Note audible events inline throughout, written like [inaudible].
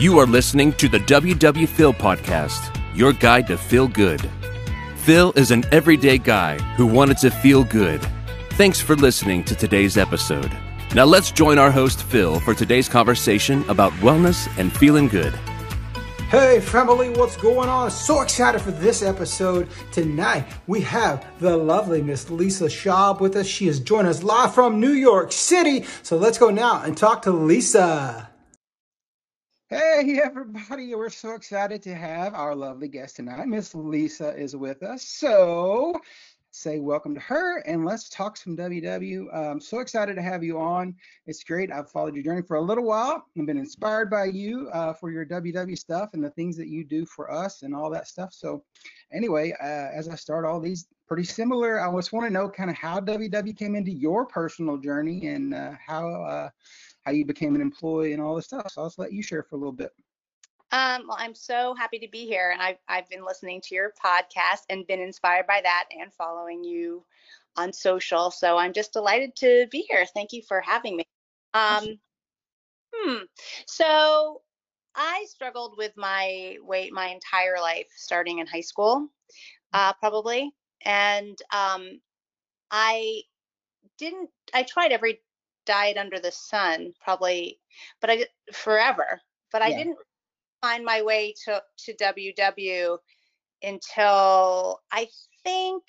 You are listening to the WW Phil podcast, your guide to feel good. Phil is an everyday guy who wanted to feel good. Thanks for listening to today's episode. Now let's join our host Phil for today's conversation about wellness and feeling good. Hey family, what's going on? So excited for this episode. Tonight we have the lovely Miss Lisa Schaub with us. She is joining us live from New York City. So let's go now and talk to Lisa. Hey everybody, we're so excited to have our lovely guest tonight. Miss Lisa is with us. So say welcome to her and let's talk some WW. I'm so excited to have you on. It's great. I've followed your journey for a little while. I've been inspired by you uh, for your WW stuff and the things that you do for us and all that stuff. So anyway, uh, as I start all these pretty similar, I just want to know kind of how WW came into your personal journey and uh, how uh, how you became an employee and all this stuff. So I'll just let you share for a little bit. Um, well, I'm so happy to be here, and I've I've been listening to your podcast and been inspired by that, and following you on social. So I'm just delighted to be here. Thank you for having me. Um, hmm. So I struggled with my weight my entire life, starting in high school, uh, probably, and um, I didn't. I tried every diet under the sun, probably, but I forever. But I didn't find my way to to WW until I think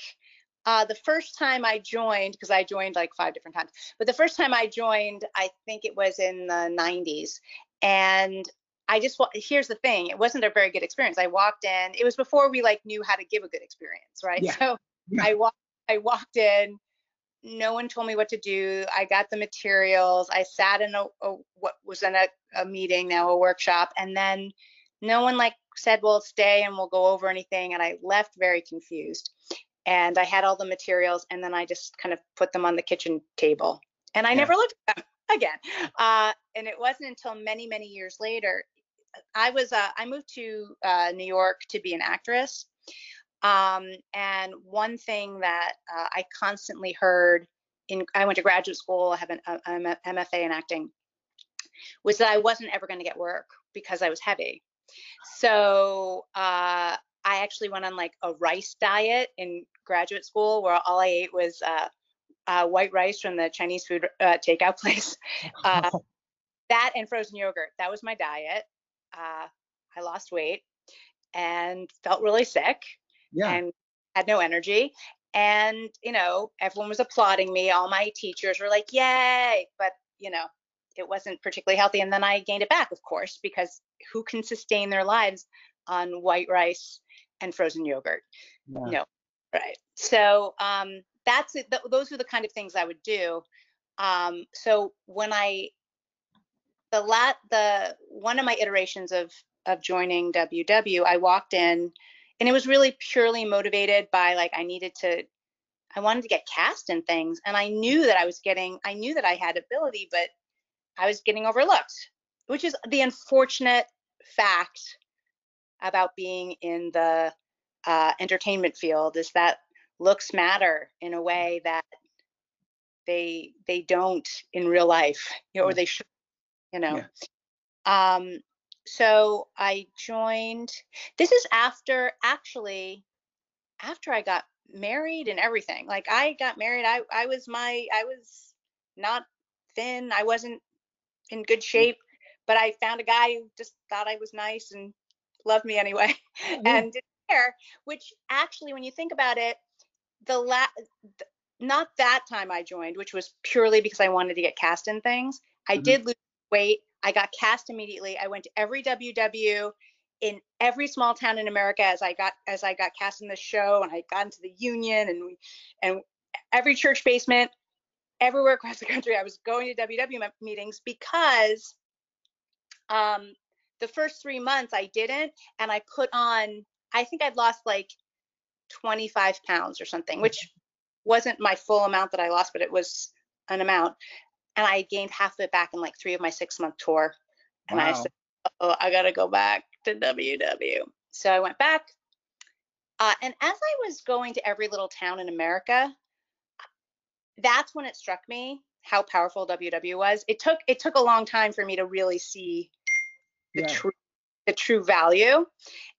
uh, the first time I joined, because I joined like five different times, but the first time I joined, I think it was in the 90s. And I just, here's the thing, it wasn't a very good experience. I walked in, it was before we like knew how to give a good experience, right? Yeah. So yeah. I walked, I walked in, no one told me what to do. I got the materials. I sat in a, a what was in a, a, meeting now, a workshop, and then no one like said, "Well, stay and we'll go over anything." And I left very confused. And I had all the materials, and then I just kind of put them on the kitchen table, and I yeah. never looked at them [laughs] again. Uh, and it wasn't until many, many years later, I was uh, I moved to uh, New York to be an actress. Um, and one thing that uh, I constantly heard in, I went to graduate school, I have an a MFA in acting, was that I wasn't ever going to get work because I was heavy. So uh, I actually went on like a rice diet in graduate school where all I ate was uh, uh, white rice from the Chinese food uh, takeout [laughs] place. Uh, [laughs] that and frozen yogurt. That was my diet. Uh, I lost weight and felt really sick yeah. and had no energy. And, you know, everyone was applauding me. All my teachers were like, yay. But, you know, it wasn't particularly healthy. And then I gained it back, of course, because who can sustain their lives on white rice and frozen yogurt? Yeah. No, right. So um, that's it. Th- those are the kind of things I would do. Um, so when I, the lat, the one of my iterations of of joining WW, I walked in and it was really purely motivated by like I needed to I wanted to get cast in things and I knew that I was getting I knew that I had ability but I was getting overlooked which is the unfortunate fact about being in the uh, entertainment field is that looks matter in a way that they they don't in real life you know, or they should you know. Yeah. um so I joined. This is after actually after I got married and everything. Like I got married, I I was my I was not thin. I wasn't in good mm. shape, but I found a guy who just thought I was nice and loved me anyway mm-hmm. [laughs] and didn't care, which actually when you think about it, the la not that time I joined, which was purely because I wanted to get cast in things. I mm-hmm. did lose weight I got cast immediately. I went to every WW in every small town in America as I got as I got cast in the show and I got into the union and and every church basement everywhere across the country I was going to WW meetings because um the first 3 months I didn't and I put on I think I'd lost like 25 pounds or something which wasn't my full amount that I lost but it was an amount and I gained half of it back in like three of my six month tour. And wow. I said, oh, I got to go back to WW. So I went back. Uh, and as I was going to every little town in America, that's when it struck me how powerful WW was. It took it took a long time for me to really see the yeah. truth the true value.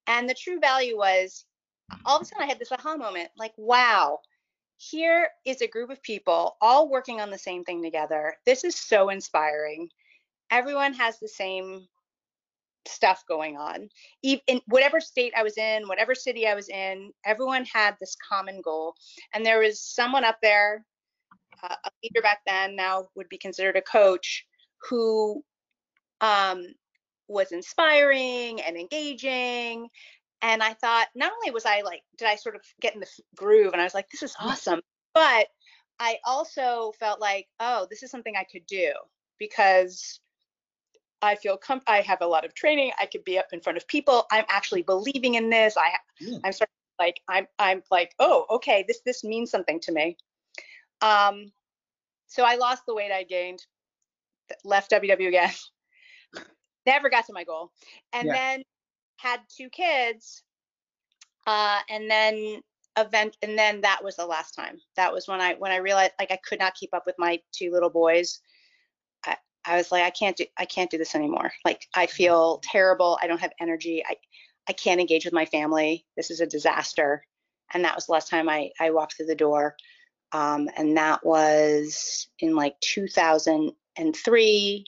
And the true value was all of a sudden I had this aha moment like, wow, here is a group of people all working on the same thing together. This is so inspiring. Everyone has the same stuff going on. In whatever state I was in, whatever city I was in, everyone had this common goal. And there was someone up there, uh, a leader back then, now would be considered a coach, who um, was inspiring and engaging. And I thought, not only was I like, did I sort of get in the groove and I was like, this is awesome, but I also felt like, oh, this is something I could do because I feel com- I have a lot of training. I could be up in front of people. I'm actually believing in this. I yeah. I'm sort of like I'm I'm like oh okay this this means something to me. Um, so I lost the weight I gained, left WW again, [laughs] never got to my goal, and yeah. then had two kids, uh, and then event and then that was the last time that was when i when i realized like i could not keep up with my two little boys I I was like, I can't do, I can't do this anymore. Like, I feel terrible. I don't have energy. I, I can't engage with my family. This is a disaster. And that was the last time I, I walked through the door. Um, and that was in like 2003.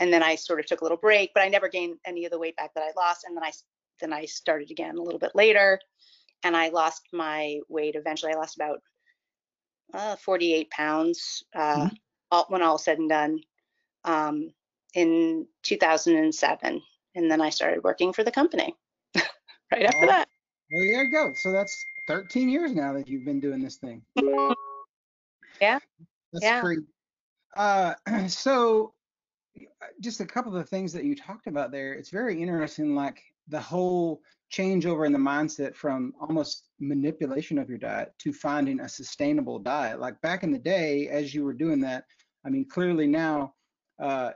And then I sort of took a little break, but I never gained any of the weight back that I lost. And then I, then I started again a little bit later, and I lost my weight. Eventually, I lost about uh, 48 pounds uh, mm-hmm. all, when all said and done um, in 2007. And then I started working for the company [laughs] right after that. There you go. So that's 13 years now that you've been doing this thing. Yeah. That's yeah. great. Uh, [clears throat] so just a couple of the things that you talked about there, it's very interesting, like the whole changeover in the mindset from almost manipulation of your diet to finding a sustainable diet. Like back in the day, as you were doing that, I mean, clearly now uh,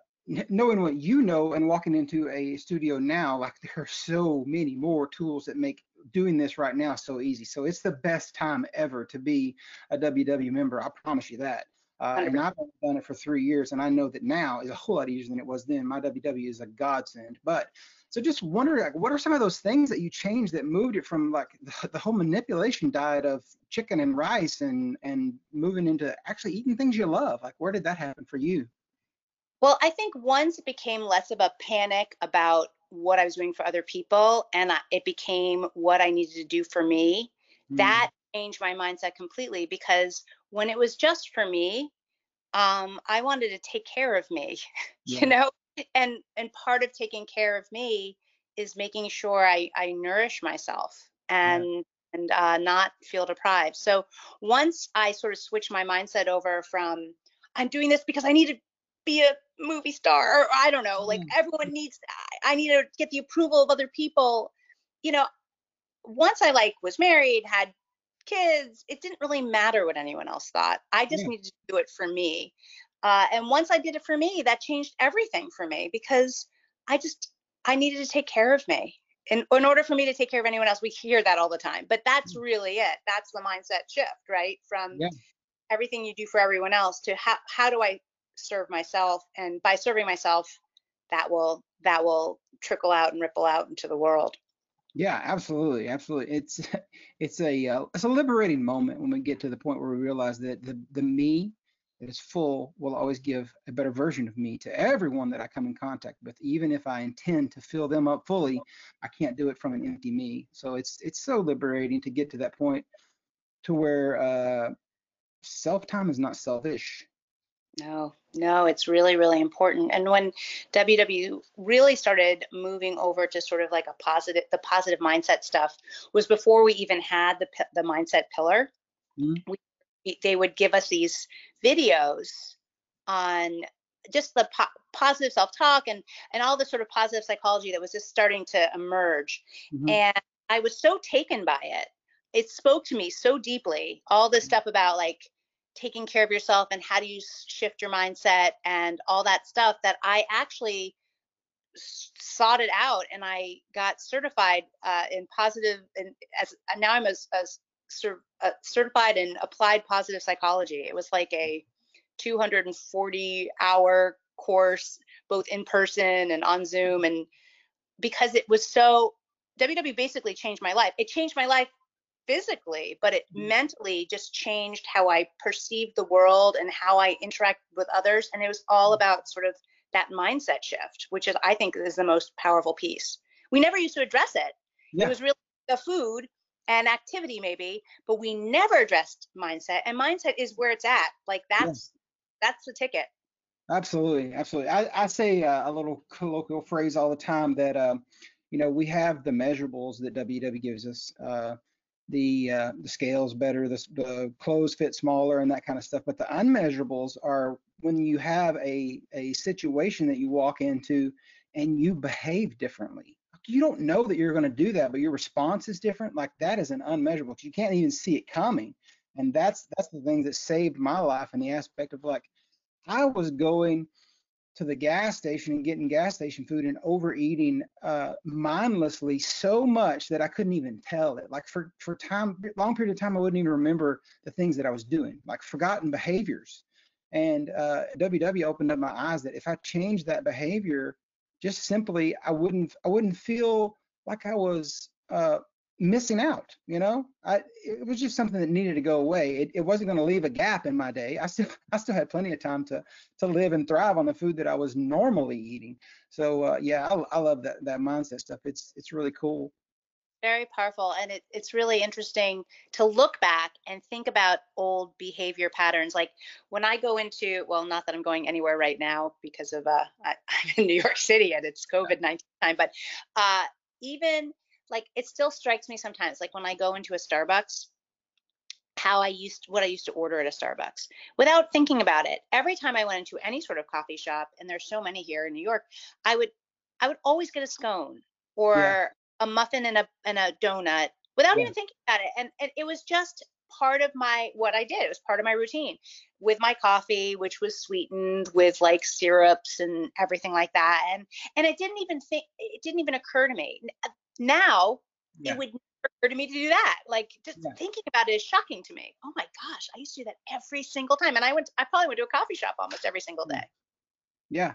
knowing what you know and walking into a studio now, like [laughs] there are so many more tools that make doing this right now so easy. So it's the best time ever to be a WW member. I promise you that. Uh, and I've done it for three years, and I know that now is a whole lot easier than it was then. My WW is a godsend. But so just wonder, like, what are some of those things that you changed that moved it from like the, the whole manipulation diet of chicken and rice and and moving into actually eating things you love? Like, where did that happen for you? Well, I think once it became less of a panic about what I was doing for other people and it became what I needed to do for me, mm. that changed my mindset completely because when it was just for me, um, I wanted to take care of me, [laughs] yeah. you know, and and part of taking care of me is making sure I, I nourish myself and yeah. and uh, not feel deprived. So once I sort of switched my mindset over from I'm doing this because I need to be a movie star or I don't know, like mm. everyone needs I need to get the approval of other people. You know, once I like was married, had kids, it didn't really matter what anyone else thought. I just yeah. needed to do it for me. Uh, and once I did it for me, that changed everything for me because I just I needed to take care of me. In, in order for me to take care of anyone else, we hear that all the time. But that's mm. really it. That's the mindset shift, right? From yeah. everything you do for everyone else to how how do I serve myself and by serving myself that will that will trickle out and ripple out into the world yeah absolutely absolutely. It's [laughs] it's a uh, it's a liberating moment when we get to the point where we realize that the the me that is full will always give a better version of me to everyone that I come in contact with. Even if I intend to fill them up fully I can't do it from an empty me. So it's it's so liberating to get to that point to where uh self time is not selfish no, no, it's really, really important. And when WW really started moving over to sort of like a positive, the positive mindset stuff was before we even had the the mindset pillar. Mm-hmm. We, they would give us these videos on just the po- positive self-talk and and all the sort of positive psychology that was just starting to emerge. Mm-hmm. And I was so taken by it. It spoke to me so deeply. All this mm-hmm. stuff about like taking care of yourself and how do you shift your mindset and all that stuff that I actually sought it out and I got certified uh, in positive and as now I'm a, a, a, certified in applied positive psychology. It was like a 240 hour course, both in person and on Zoom, and because it was so WW basically changed my life. It changed my life physically, but it mm-hmm. mentally just changed how I perceived the world and how I interact with others. And it was all mm-hmm. about sort of that mindset shift, which is I think is the most powerful piece. We never used to address it. Yeah. It was really the food and activity maybe, but we never addressed mindset. And mindset is where it's at. Like that's yeah. that's the ticket. Absolutely, absolutely. I, I say uh, a little colloquial phrase all the time that um, you know we have the measurables that WW gives us. Uh, the uh, the scales better, the, the clothes fit smaller, and that kind of stuff. But the unmeasurables are when you have a a situation that you walk into and you behave differently. You don't know that you're going to do that, but your response is different. Like that is an unmeasurable. You can't even see it coming, and that's that's the thing that saved my life in the aspect of like I was going to the gas station and getting gas station food and overeating uh, mindlessly so much that I couldn't even tell it. Like for for time, long period of time, I wouldn't even remember the things that I was doing, like forgotten behaviors. And uh, WW opened up my eyes that if I changed that behavior, just simply, I wouldn't I wouldn't feel like I was uh, missing out you know? I, it was just something that needed to go away. It, it wasn't going to leave a gap in my day. I still [laughs] i still had plenty of time to to live and thrive on the food that i was normally eating. So uh, yeah I, I love that that mindset stuff. It's it's really cool. Very powerful and it, it's really interesting to look back and think about old behavior patterns. Like when i go into well not that i'm going anywhere right now because of uh I, [laughs] am in new york city and it's covid-19 time but uh even like it still strikes me sometimes like when I go into a Starbucks how I used what I used to order at a Starbucks without thinking about it. Every time I went into any sort of coffee shop and there's so many here in New York, I would I would always get a scone or yeah. a muffin and a and a donut without yeah. even thinking about it. And, and it was just part of my what I did. It was part of my routine with my coffee, which was sweetened with like syrups and everything like that. And and it didn't even think it didn't even occur to me. Now yeah. it would never occur to me to do that. Like just yeah. thinking about it is shocking to me. Oh my gosh, I used to do that every single time. And I went, I probably went to a coffee shop almost every single mm. day. Yeah,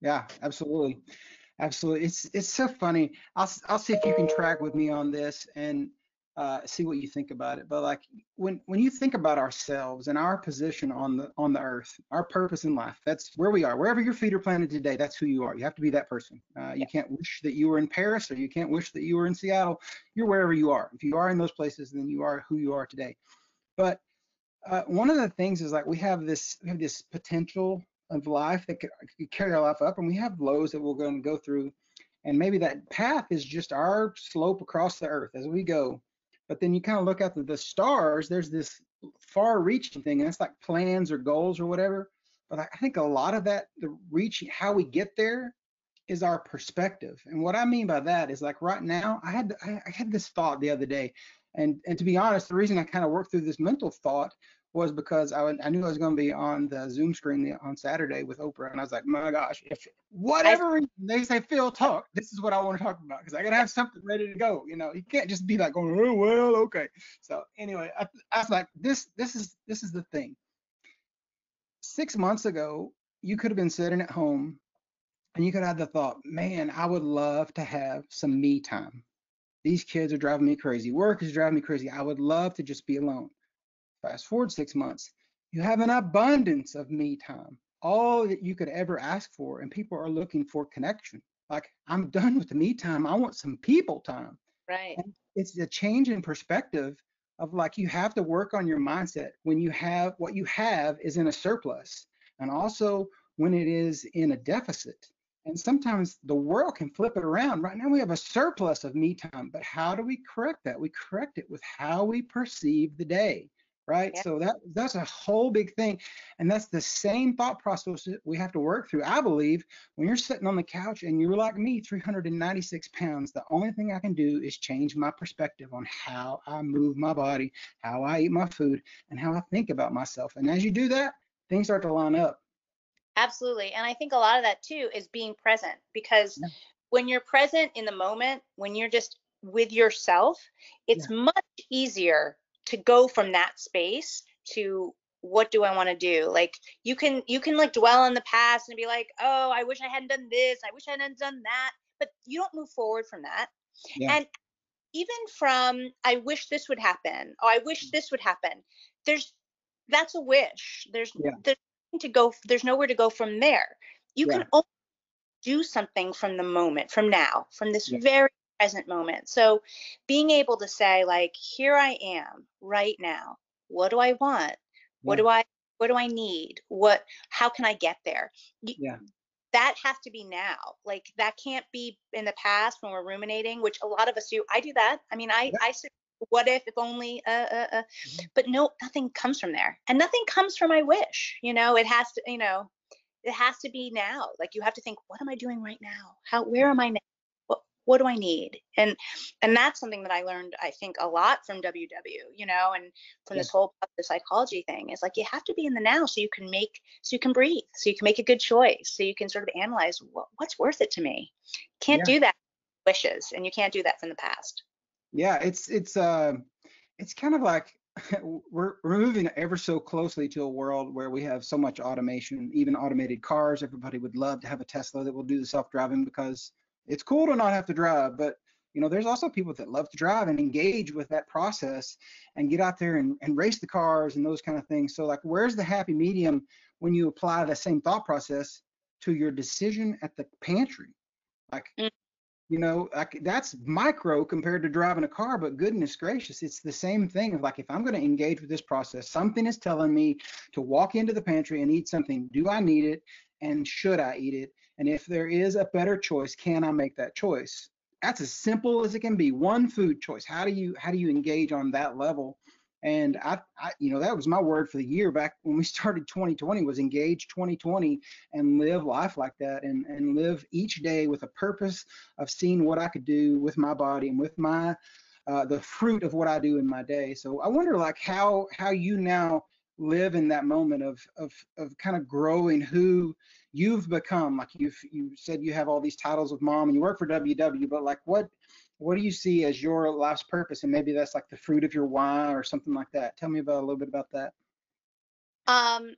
yeah, absolutely. Absolutely. It's it's so funny. I'll I'll see if you can track with me on this and uh, see what you think about it. But like when when you think about ourselves and our position on the on the earth, our purpose in life, that's where we are. Wherever your feet are planted today, that's who you are. You have to be that person. Uh, you can't wish that you were in Paris or you can't wish that you were in Seattle. You're wherever you are. If you are in those places, then you are who you are today. But uh, one of the things is like we have this we have this potential of life that could, could carry our life up, and we have lows that we're going to go through. And maybe that path is just our slope across the earth as we go but then you kind of look at the, the stars, there's this far reaching thing, and it's like plans or goals or whatever. But I think a lot of that, the reaching, how we get there is our perspective. And what I mean by that is like right now, I had I had this thought the other day, and and to be honest, the reason I kind of worked through this mental thought was because I, I knew I was going to be on the Zoom screen on Saturday with Oprah, and I was like, my gosh, if whatever they say, Phil, talk. This is what I want to talk about because I gotta have something ready to go. You know, you can't just be like going, oh well, okay. So anyway, I, I was like, this, this is this is the thing. Six months ago, you could have been sitting at home, and you could have the thought, man, I would love to have some me time. These kids are driving me crazy. Work is driving me crazy. I would love to just be alone Fast forward six months, you have an abundance of me time, all that you could ever ask for, and people are looking for connection. Like, I'm done with the me time. I want some people time. Right. And it's a change in perspective of like you have to work on your mindset when you have what you have is in a surplus, and also when it is in a deficit. And sometimes the world can flip it around. Right now, we have a surplus of me time, but how do we correct that? We correct it with how we perceive the day right? Yeah. So that that's a whole big thing, and that's the same thought process we have to work through. I believe when you're sitting on the couch and you're like me, 396 pounds, the only thing I can do is change my perspective on how I move my body, how I eat my food, and how I think about myself. And as you do that, things start to line up. Absolutely, and I think a lot of that too is being present because. Yeah. When you're present in the moment, when you're just with yourself, it's yeah. much easier to go from that space to what do I want to do? Like you can you can like dwell on the past and be like, oh, I wish I hadn't done this, I wish I hadn't done that. but you don't move forward from that. Yeah. And even from I wish this would happen, oh, I wish this would happen. There's that's a wish. There's Yeah. there's nothing to go. There's nowhere to go from there. You Yeah. can only do something from the moment, from now, from this very present moment. So being able to say like, here I am right now. What do I want? What do I what do I need? What how can I get there? Yeah. That has to be now. Like that can't be in the past when we're ruminating, which a lot of us do. I do that. I mean, I Yeah. I say, what if if only uh uh uh Mhm. but no nothing comes from there. And nothing comes from my wish. You know, it has to, you know, it has to be now. Like you have to think, what am I doing right now? How where am I now? What do I need? And and that's something that I learned, I think, a lot from WW, you know, and from Yeah. this whole the psychology thing is like you have to be in the now so you can make so you can breathe, so you can make a good choice, so you can sort of analyze what, what's worth it to me. Can't Yeah. do that wishes, and you can't do that from the past. Yeah, it's it's uh, it's kind of like [laughs] we're we're moving ever so closely to a world where we have so much automation, even automated cars. Everybody would love to have a Tesla that will do the self-driving because it's cool to not have to drive. But you know, there's also people that love to drive and engage with that process and get out there and, and race the cars and those kind of things. So like, where's the happy medium when you apply the same thought process to your decision at the pantry? Like, Mm. you know, like that's micro compared to driving a car, but goodness gracious, it's the same thing of like if I'm going to engage with this process, something is telling me to walk into the pantry and eat something. Do I need it? And should I eat it? And if there is a better choice, can I make that choice? That's as simple as it can be. One food choice. How do you how do you engage on that level? And I, I, you know, that was my word for the year back when we [laughs] started 2020 was engage 2020 and live life like that and, and live each day with a purpose of seeing what I could do with my body and with my, uh, the fruit of what I do in my day. So I wonder like how, how you now live in that moment of, of, of kind of growing who you've become. Like you've, you said you have all these titles of mom and you work for WW, but like what, what do you see as your life's purpose? And maybe that's like the fruit of your why or something like that. Tell me about a little bit about that. Um,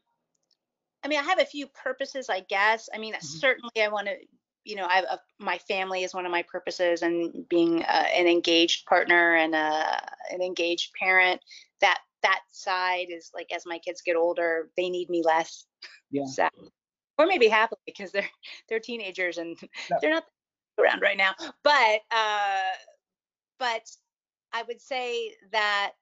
I mean, I have a few purposes, I guess. I mean, Mhm. certainly I want to, you know, I a, my family is one of my purposes, and being uh, an engaged partner and uh, an engaged parent. That that side is like as my kids get older, they need me less. Yeah. sad. Or maybe happily because they're [laughs] they're teenagers and Yeah. they're not around right now. But uh, but I would say that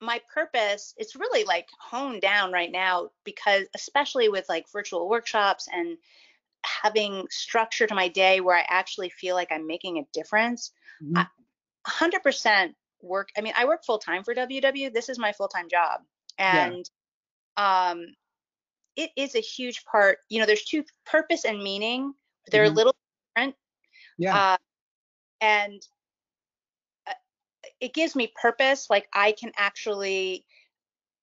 my purpose it's really like honed down right now because especially with like virtual workshops and having structure to my day where I actually feel like I'm making a difference. Mhm. I- 100% work. I mean, I work full time for WW. This is my full time job. Yeah. And um it is a huge part. You know, there's two purpose and meaning. They're Mhm. a little different. Yeah. Uh, and uh, it gives me purpose. Like I can actually,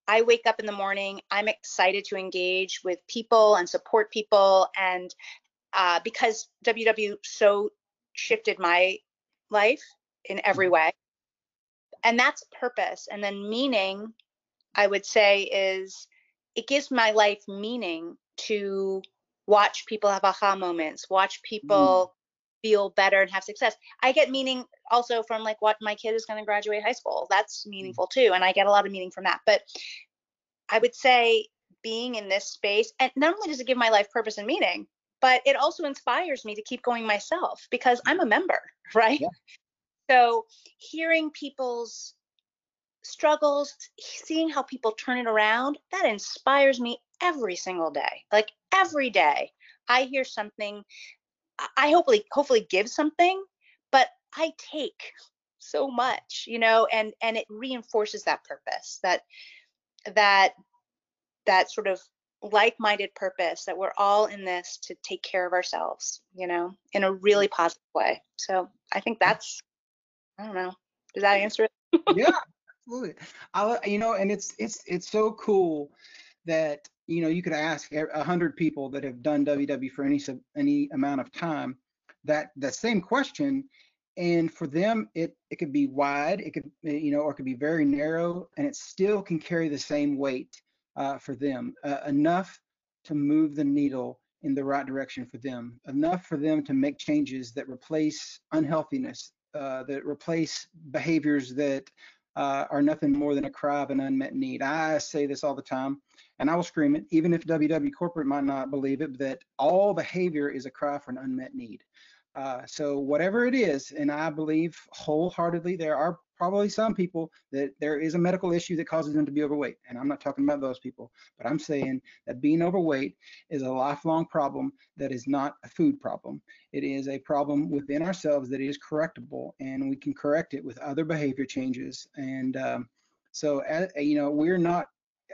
I wake up in the morning, I'm excited to engage with people and support people. And uh, because WW so shifted my life in every way, and that's purpose. And then meaning, I would say, is it gives my life meaning to watch people have aha moments, watch mm. people feel better and have success. I get meaning also from like what my kid is going to graduate high school. That's mm. meaningful too. And I get a lot of meaning from that. But I would say being in this space, and not only does it give my life purpose and meaning, but it also inspires me to keep going myself because I'm a member, [laughs] right? Yeah. So hearing people's struggles, seeing how people turn it around, that inspires me every single day. Like every day, I hear something. I- hopefully hopefully give something, but I take so much, you know, and and it reinforces that purpose, that that that sort of like-minded purpose that we're all in this to take care of ourselves, you know, in a really positive way. So I think hmm. that's I don't know. Does that answer it? yeah, absolutely. I, you know, and it's it's it's so cool that you know you could ask a hundred people that have done WW for any any amount of time that that same question, and for them it it could be wide, it could uh, you know, or it could be very narrow, and it still can carry the same weight uh, for them uh, enough to move the needle in the right direction for them, enough for them to make changes that replace unhealthiness, uh, that replace behaviors that uh, are nothing more than a cry of an unmet need. I say this all the time, and I will scream it, even if WW corporate might not believe it, that all behavior is a cry for an unmet need. Uh, so whatever it is, and I believe wholeheartedly there are probably some people that there is a medical issue that causes them to be overweight. And I'm not talking about those people, but I'm saying that being overweight is a lifelong problem that is not a food problem. It is a problem within ourselves that is correctable, and we can correct it with other behavior changes. And um, so, as, you know, we're not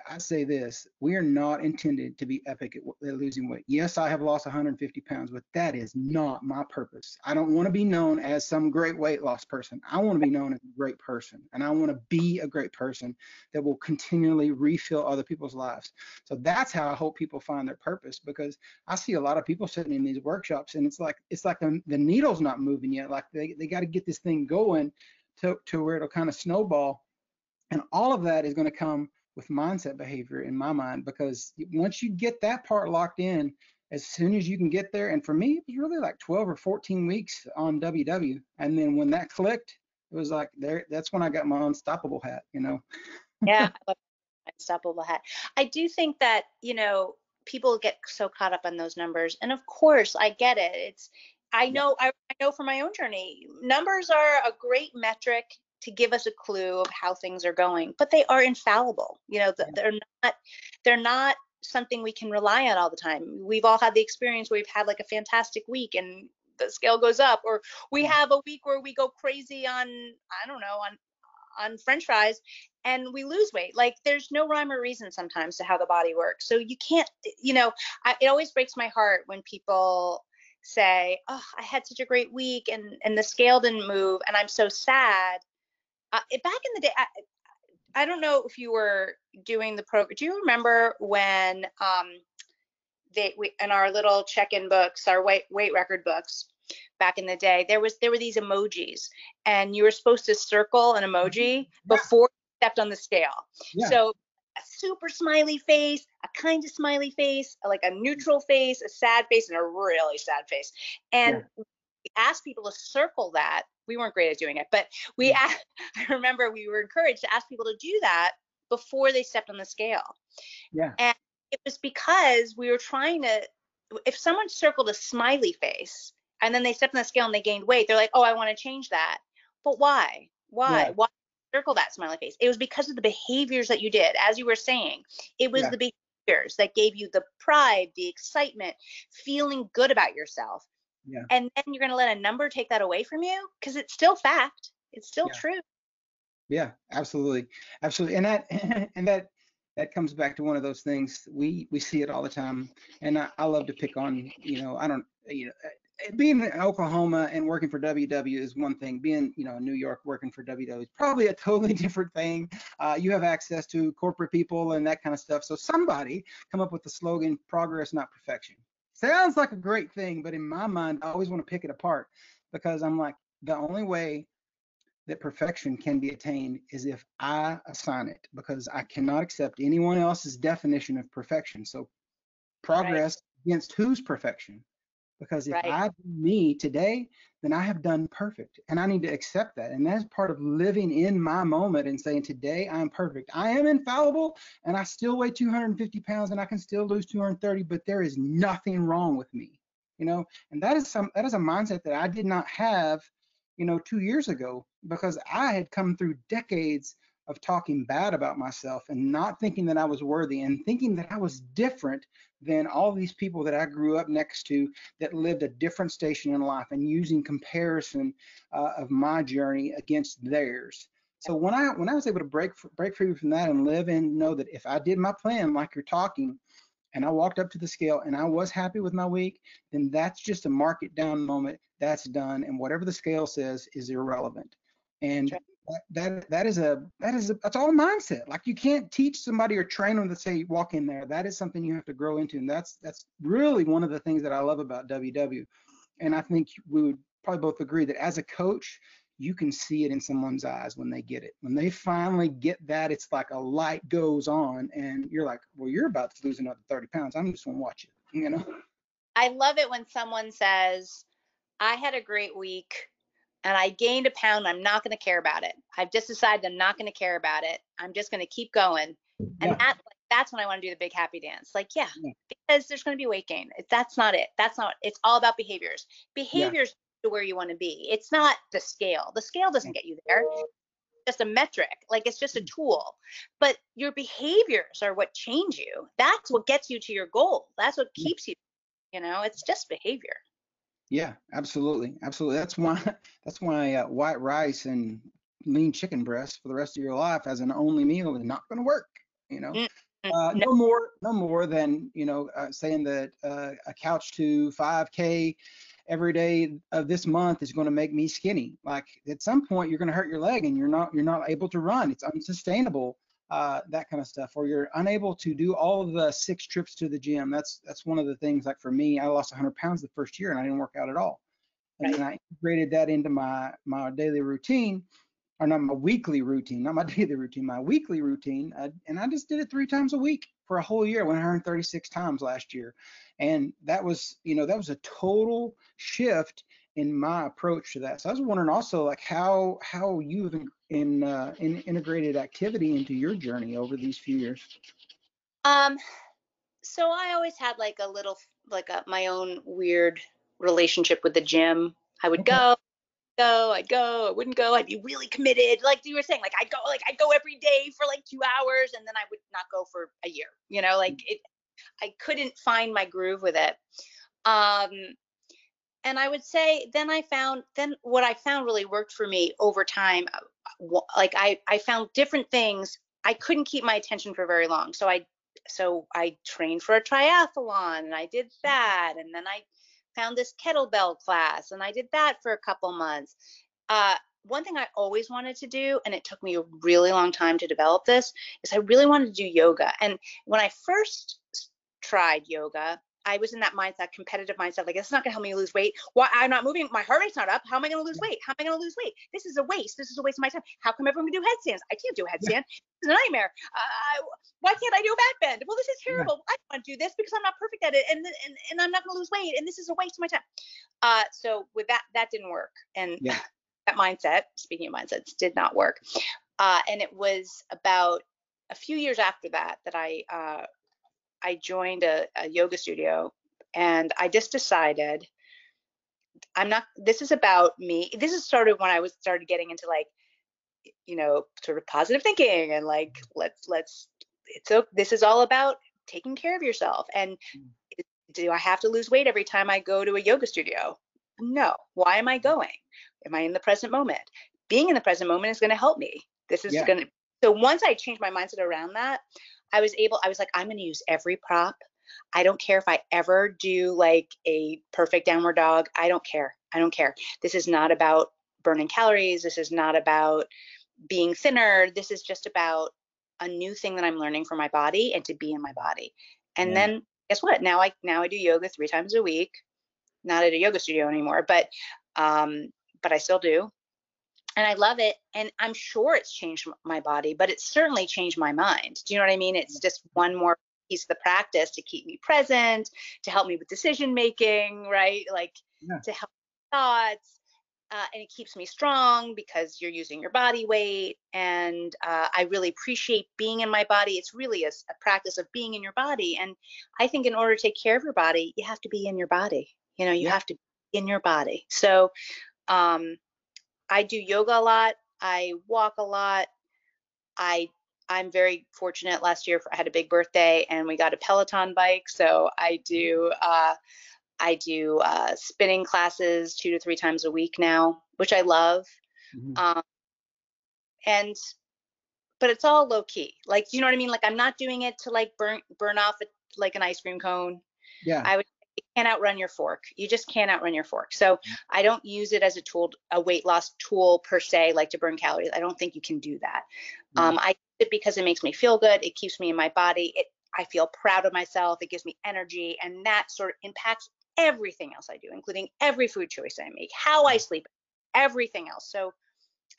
I say this, we are not intended to be epic at, at, losing weight. Yes, I have lost 150 pounds, but that is not my purpose. I don't want to be known as some great weight loss person. I want to be known as a great person, and I want to be a great person that will continually refill other people's lives. So that's how I hope people find their purpose because I see a lot of people sitting in these workshops and it's like it's like the, the needle's not moving yet. Like they, they got to get this thing going to, to where it'll kind of snowball. And all of that is going to come with mindset behavior in my mind because once you get that part locked in, as soon as you can get there, and for me, it was really like 12 or 14 weeks on WW. And then when that clicked, it was like there, that's when I got my unstoppable hat, you know? yeah, [laughs] unstoppable hat. I do think that, you know, people get so caught up on those numbers. And of course, I get it. It's, I know, I, I know from my own journey, numbers are a great metric to give us a clue of how things are going but they are infallible you know they're not they're not something we can rely on all the time. We've all had the experience where we've had like a fantastic week and the scale goes up or we have a week where we go crazy on i don't know on on french fries and we lose weight. Like there's no rhyme or reason sometimes to how the body works. So you can't you know I, it always breaks my heart when people say oh i had such a great week and and the scale didn't move and i'm so sad uh, back in the day, I, I don't know if you were doing the program. Do you remember when um, they we, in our little check-in books, our weight weight record books, back in the day, there was there were these emojis, and you were supposed to circle an emoji mm-hmm. yeah. before you stepped on the scale. Yeah. So a super smiley face, a kind of smiley face, like a neutral face, a sad face, and a really sad face. And yeah. Asked people to circle that we weren't great at doing it, but we, mm. asked, [laughs] I remember we were encouraged to ask people to do that before they stepped on the scale. Yeah. And it was because we were trying to, if someone circled a smiley face and then they stepped on the scale and they gained weight, they're like, oh, I want to change that. But why? Why? Yeah. Why circle that smiley face? It was because of the behaviors that you did, as you were saying. It was yeah. the behaviors that gave you the pride, the excitement, feeling good about yourself. Yeah. And then you're going to let a number take that away from you because it's still fact. It's still yeah. true. Yeah, absolutely. Absolutely. And that [laughs] and that that comes back to one of those things we we see it all the time and I, I love to pick on you know I don't you know eh, being in Oklahoma and working for WW is one thing. Being, you know, in New York working for WW is probably a [laughs] totally different thing. Uh, you have access to corporate people and that kind of stuff. So somebody come up with the slogan "Progress, not perfection." Sounds like a great thing, but in my mind, I always want to pick it apart because I'm like, the only way that perfection can be attained is if I assign it because I cannot accept anyone else's definition of perfection. So progress right. against whose perfection? Because if right. I do me today, then I have done perfect. And I need to accept that. And that's part of living in my moment and saying, today I'm perfect. I am infallible and I still weigh 250 pounds and I can still lose 230, but there is nothing wrong with me. You know, and that is some that is a mindset that I did not have, you know, two years ago because I had come through decades of talking bad about myself and not thinking that I was worthy and thinking that I was different than all these people that I grew up next to that lived a different station in life and using comparison uh, of my journey against theirs. So when I when I was able to break break free from that and live and know that if I did my plan like you're talking, and I walked up to the scale and I was happy with my week, then that's just a mark it down moment. That's done, and whatever the scale says is irrelevant. And that that is a that is a that's all mindset. Like you can't teach somebody or train them to say walk in there. That is something you have to grow into, and that's that's really one of the things that I love about WW. And I think we would probably both agree that as a coach, you can see it in someone's eyes when they get it. When they finally get that, it's like a light goes on, and you're like, well, you're about to lose another 30 pounds. I'm just gonna watch it, you know. I love it when someone says, I had a great week and I gained a pound. I'm not going to care about it. I've just decided I'm not going to care about it. I'm just going to keep going. And Yeah. that, that's when I want to do the big happy dance. Like, yeah, Yeah. because there's going to be weight gain. That's not it. That's not, it's all about behaviors. Behaviors to where you want to be. It's not the scale. The scale doesn't get you there. It's just a metric. Like it's just a mm. tool. But your behaviors are what change you. That's what gets you to your goal. That's what keeps you. You know, it's just behavior. Yeah, absolutely, absolutely. That's why [laughs] that's why uh, white rice and lean chicken breast for the rest of your life as an only meal is not going to work. You know, Mm, mm, uh, no. more, no more than you know uh, saying that uh, a couch to 5K every day of this month is going to make me skinny. Like at some point, you're going to hurt your leg and you're not you're not able to run. It's unsustainable. Uh, that kind of stuff, or you're unable to do all of the six trips to the gym. That's that's one of the things. Like for me, I lost 100 pounds the first year and I didn't work out at all. And then I integrated that into my my daily routine, or not my weekly routine, not my [laughs] daily routine, my weekly routine. Uh, and I just did it three times a week for a whole year. I went 136 times last year, and that was you know that was a total shift in my approach to that. So I was wondering also like how how you've in, uh, in integrated activity into your journey over these few years. Um, so I always had like a little, like a my own weird relationship with the gym. I would Okay. go, go, I'd go, I wouldn't go, I'd be really committed. Like you were saying, like I'd go, like I'd go every day for like two hours, and then I would not go for a year. You know, like it, I couldn't find my groove with it. Um, and I would say then I found then what I found really worked for me over time. Like I I found different things. I couldn't keep my attention for very long, so I so I trained for a triathlon and I did that, and then I found this kettlebell class and I did that for a couple months. Uh, one thing I always wanted to do, and it took me a really long time to develop this, is I really wanted to do yoga. And when I first tried yoga, I was in that mindset, competitive mindset, like it's not gonna help me lose weight. Why I'm not moving, my heart rate's not up. How am I gonna lose weight? How am I gonna lose weight? This is a waste. This is a waste of my time. How come everyone can do headstands? I can't do a headstand. It's a nightmare. Uh, why can't I do a back bend? Well, this is Yeah. terrible. I don't want to do this because I'm not perfect at it, and and, and I'm not gonna lose weight, and this is a waste of my time. Uh, so with that, that didn't work, and Yeah. [sighs] that mindset, speaking of mindsets, did not work. Uh, and it was about a few years after that that I uh, I joined a, a yoga studio, and I just decided I'm not. This is about me. This is started when I was started getting into like, you know, sort of positive thinking and like mm. let's let's. It's this is all about taking care of yourself. And mm. do I have to lose weight every time I go to a yoga studio? No. Why am I going? Am I in the present moment? Being in the present moment is going to help me. This is Yeah. going to. So once I changed my mindset around that, I was able. I was like, I'm going to use every prop. I don't care if I ever do like a perfect downward dog. I don't care. I don't care. This is not about burning calories. This is not about being thinner. This is just about a new thing that I'm learning for my body and to be in my body. And Yeah. then guess what? Now I now I do yoga three times a week. Not at a yoga studio anymore, but um, but I still do. And I love it. And I'm sure it's changed my body, but it's certainly changed my mind. Do you know what I mean? It's just one more piece of the practice to keep me present, to help me with decision making, right? Like Yeah. to help thoughts. Uh, and it keeps me strong because you're using your body weight. And uh, I really appreciate being in my body. It's really a practice of being in your body. And I think in order to take care of your body, you have to be in your body. You know, you Yeah. have to be in your body. So um, I do yoga a lot. I walk a lot. I I'm very fortunate. Last year I had a big birthday and we got a Peloton bike. So I do uh, I do uh, spinning classes two to three times a week now, which I love. Mhm. Um, and but it's all low key. Like you know what I mean? Like I'm not doing it to like burn burn off like an ice cream cone. Yeah. I would can't outrun your fork. You just can't outrun your fork. So I don't use it as a tool, a weight loss tool per se, like to burn calories. I don't think you can do that. Yeah. Um, I use it because it makes me feel good. It keeps me in my body. It I feel proud of myself. It gives me energy, and that sort of impacts everything else I do, including every food choice I make, how I sleep, everything else. So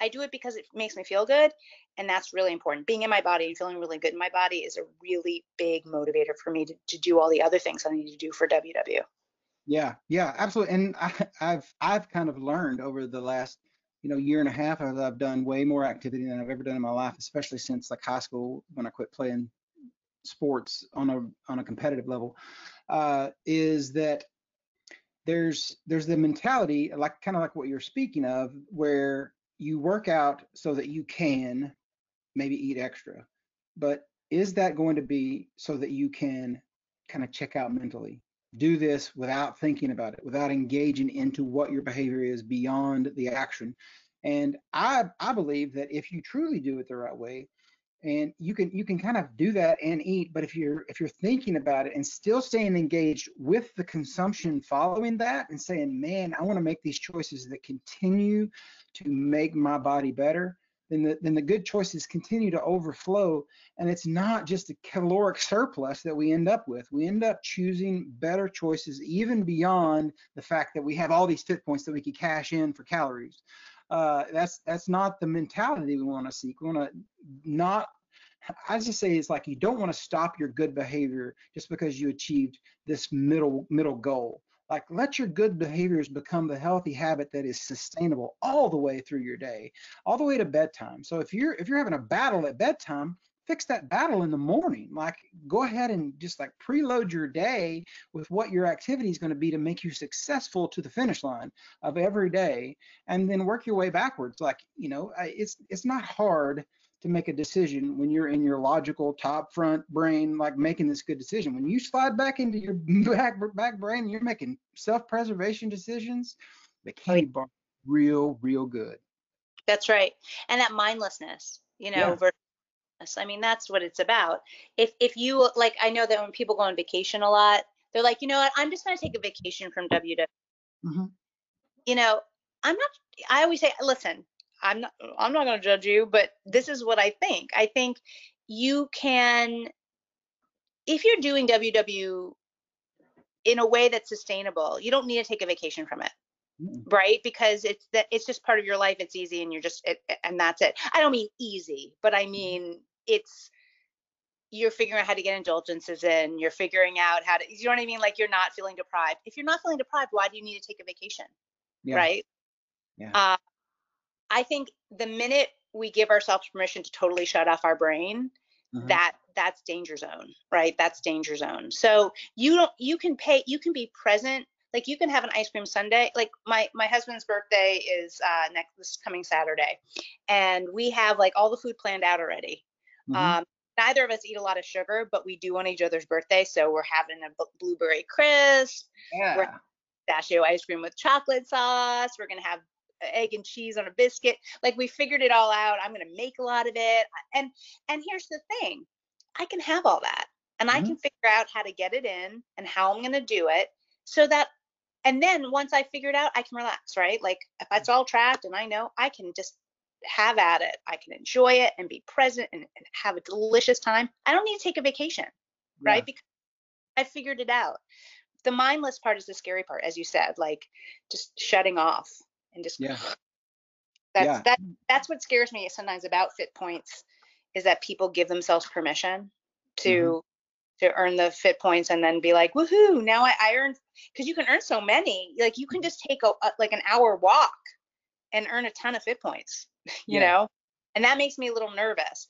I do it because it makes me feel good, and that's really important. Being in my body and feeling really good in my body is a really big motivator for me to, to do all the other things I need to do for WW. Yeah, yeah, absolutely. And I, [laughs] I've I've kind of learned over the last you know year and a half as I've done way more activity than I've ever done in my life, especially since like high school when I quit playing sports on a on a competitive level, uh, is that there's there's the mentality like kind of like what you're speaking of where you work out so that you can maybe eat extra but is that going to be so that you can kind of check out mentally? Do this without thinking about it without engaging into what your behavior is beyond the action. And i i believe that if you truly do it the right way and you can you can kind of do that and eat but if you're if you're thinking about it and still staying engaged with the consumption following that and saying man i want to make these choices that continue to make my body better then the then the good choices continue to overflow. And it's not just a caloric surplus that we end up with. We end up choosing better choices even beyond the fact that we have all these fit points that we could cash in for calories uh, that's that's not the mentality we want to seek. We want to not. I just say it's like you don't want to stop your good behavior just because you achieved this middle middle goal. Like let your good behaviors become the healthy habit that is sustainable all the way through your day, all the way to bedtime. So if you're if you're having a battle at bedtime, fix that battle in the morning. Like go ahead and just like preload your day with what your activity is going to be to make you successful to the finish line of every day and then work your way backwards. Like, you know, it's it's not hard to make a decision when you're in your logical top front brain like making this good decision. When you slide back into your [laughs] back back brain, you're making self-preservation decisions. The candy bar real real good. That's right. And that mindlessness, you know, yeah. I mean, that's what it's about. If if you like, I know that when people go on vacation a lot, they're like, you know what, I'm just going to take a vacation from WW. Mm-hmm. You know, I'm not. I always say, listen, I'm not. I'm not going to judge you, but this is what I think. I think you can, if you're doing WW in a way that's sustainable, you don't need to take a vacation from it right because it's that it's just part of your life it's easy and you're just it, and that's it i don't mean easy but i mm-hmm. mean it's you're figuring out how to get indulgences in you're figuring out how to you know what i mean like you're not feeling deprived if you're not feeling deprived why do you need to take a vacation yeah. right yeah. Uh, i think the minute we give ourselves permission to totally shut off our brain mm-hmm. that that's danger zone right that's danger zone so you don't you can pay you can be present like you can have an ice cream sundae like my my husband's birthday is uh next this coming saturday and we have like all the food planned out already Mm-hmm. Um, neither of us eat a lot of sugar, but we do on each other's birthday. So we're having a blueberry crisp. Yeah. We're pistachio ice cream with chocolate sauce. We're gonna have egg and cheese on a biscuit. Like we figured it all out. I'm gonna make a lot of it. And and here's the thing, I can have all that, and mm-hmm. I can figure out how to get it in and how I'm gonna do it, so that. And then once I figure it out, I can relax, right? Like if it's all tracked and I know, I can just have at it. I can enjoy it and be present and, and have a delicious time. I don't need to take a vacation, yeah. right? Because I figured it out. The mindless part is the scary part, as you said, like just shutting off and just yeah. That's yeah. that that's what scares me sometimes about fit points is that people give themselves permission to mm-hmm. to earn the fit points and then be like, woohoo, now I, I earned because you can earn so many. Like you can just take a, a like an hour walk and earn a ton of fit points [laughs] you yeah. know? And that makes me a little nervous.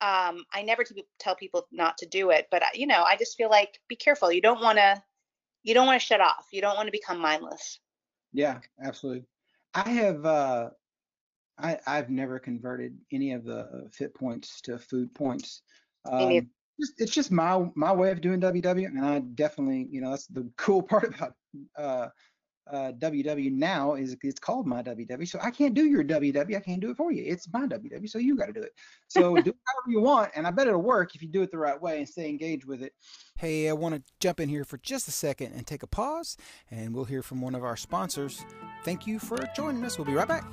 Um i never tell people not to do it but you know i just feel like be careful you don't want to you don't want to shut off you don't want to become mindless. Yeah absolutely. I have uh i i've never converted any of the fit points to food points. Um, it's just my my way of doing WW, and I definitely, you know, that's the cool [laughs] part about uh, uh, WW now is it's called my WW. So I can't do your WW. I can't do it for you. It's my WW. So you got to do it. So [laughs] do it however you want, and I bet it'll work if you do it the right way and stay engaged with it. Hey, I want to jump in here for just a second and take a pause, and we'll hear from one of our sponsors. Thank you for joining us. We'll be right back.